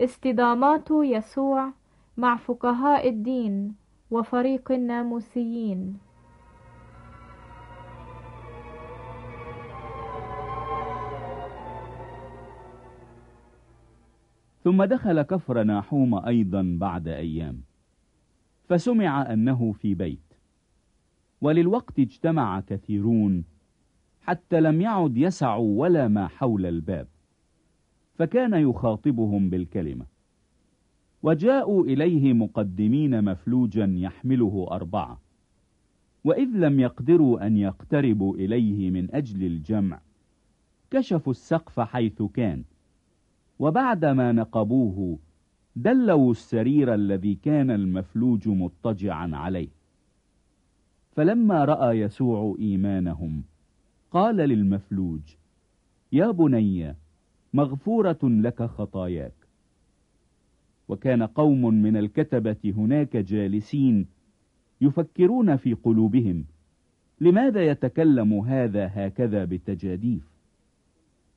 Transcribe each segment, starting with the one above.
استدامات يسوع مع فقهاء الدين وفريق الناموسيين. ثم دخل كفر ناحوم أيضا بعد أيام فسمع أنه في بيت وللوقت اجتمع كثيرون حتى لم يعد يسع ولا ما حول الباب. فكان يخاطبهم بالكلمة. وجاءوا إليه مقدمين مفلوجا يحمله أربعة. وإذ لم يقدروا أن يقتربوا إليه من أجل الجمع كشفوا السقف حيث كان. وبعدما نقبوه دلوا السرير الذي كان المفلوج مضطجعا عليه. فلما رأى يسوع إيمانهم قال للمفلوج يا بني مغفورة لك خطاياك. وكان قوم من الكتبة هناك جالسين يفكرون في قلوبهم لماذا يتكلم هذا هكذا بالتجاديف؟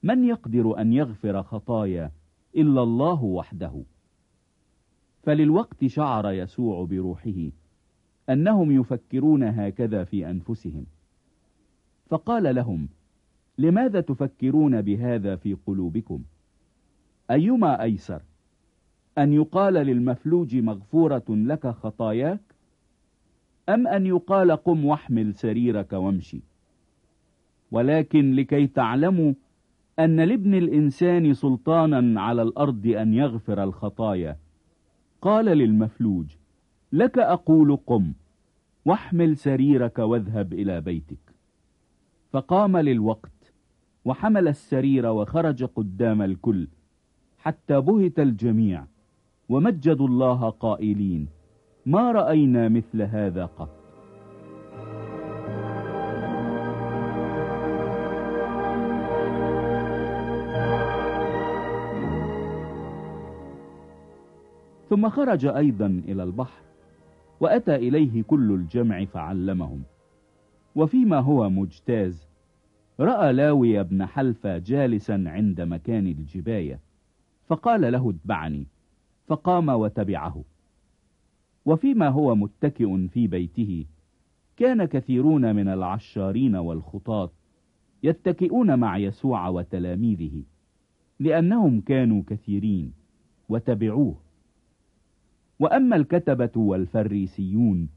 من يقدر أن يغفر خطايا إلا الله وحده؟ فللوقت شعر يسوع بروحه أنهم يفكرون هكذا في أنفسهم. فقال لهم لماذا تفكرون بهذا في قلوبكم؟ أيما أيسر أن يقال للمفلوج مغفورة لك خطاياك أم أن يقال قم واحمل سريرك وامشي؟ ولكن لكي تعلموا أن لابن الإنسان سلطانا على الأرض أن يغفر الخطايا قال للمفلوج لك أقول قم واحمل سريرك واذهب إلى بيتك. فقام للوقت وحمل السرير وخرج قدام الكل حتى بهت الجميع ومجدوا الله قائلين ما رأينا مثل هذا قط. ثم خرج أيضا إلى البحر وأتى إليه كل الجمع فعلمهم وفيما هو مجتاز رأى لاوي بن حلفة جالسا عند مكان الجباية فقال له اتبعني فقام وتبعه. وفيما هو متكئ في بيته كان كثيرون من العشارين والخطاط يتكئون مع يسوع وتلاميذه لأنهم كانوا كثيرين وتبعوه. وأما الكتبة والفريسيون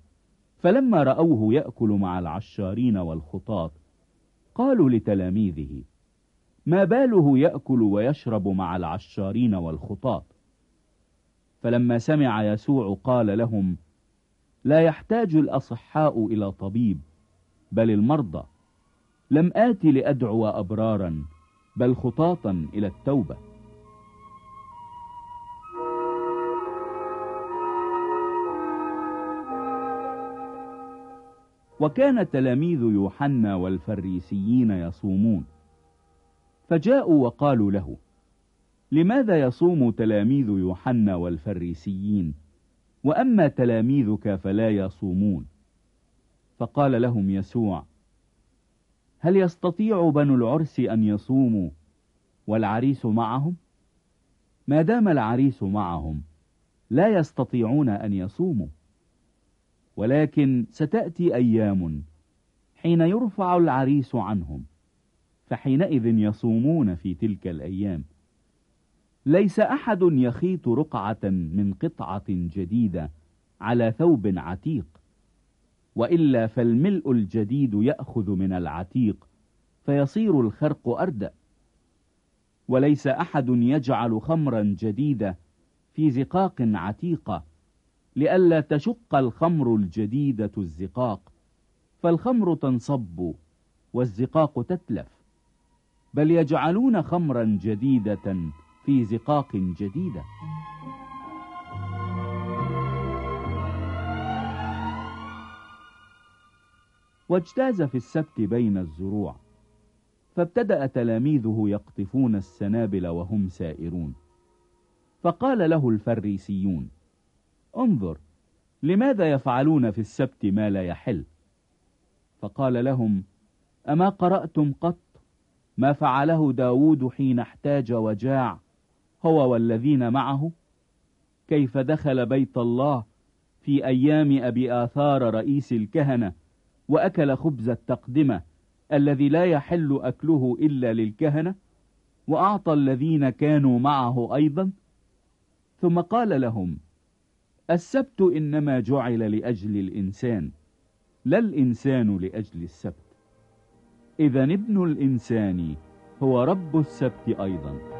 فلما رأوه يأكل مع العشارين والخطاط قالوا لتلاميذه ما باله يأكل ويشرب مع العشارين والخطاط. فلما سمع يسوع قال لهم لا يحتاج الأصحاء إلى طبيب بل المرضى. لم آت لأدعو أبرارا بل خطاطا إلى التوبة. وكان تلاميذ يوحنا والفريسيين يصومون. فجاءوا وقالوا له لماذا يصوم تلاميذ يوحنا والفريسيين؟ وأما تلاميذك فلا يصومون. فقال لهم يسوع هل يستطيع بنو العرس أن يصوموا والعريس معهم؟ ما دام العريس معهم لا يستطيعون أن يصوموا. ولكن ستأتي أيام حين يرفع العريس عنهم فحينئذ يصومون في تلك الأيام. ليس أحد يخيط رقعة من قطعة جديدة على ثوب عتيق وإلا فالملء الجديد يأخذ من العتيق فيصير الخرق أردأ وليس أحد يجعل خمرا جديدة في زقاق عتيقة لئلا تشق الخمر الجديدة الزقاق. فالخمر تنصب والزقاق تتلف. بل يجعلون خمرا جديدة في زقاق جديدة. واجتاز في السبت بين الزروع. فابتدأ تلاميذه يقطفون السنابل وهم سائرون. فقال له الفريسيون انظر لماذا يفعلون في السبت ما لا يحل؟ فقال لهم أما قرأتم قط؟ ما فعله داود حين احتاج وجاع هو والذين معه؟ كيف دخل بيت الله في أيام أبي آثار رئيس الكهنة وأكل خبز التقدمة الذي لا يحل أكله إلا للكهنة؟ وأعطى الذين كانوا معه أيضا؟ ثم قال لهم السبت إنما جعل لأجل الإنسان لا الإنسان لأجل السبت. إذا ابن الإنسان هو رب السبت أيضا.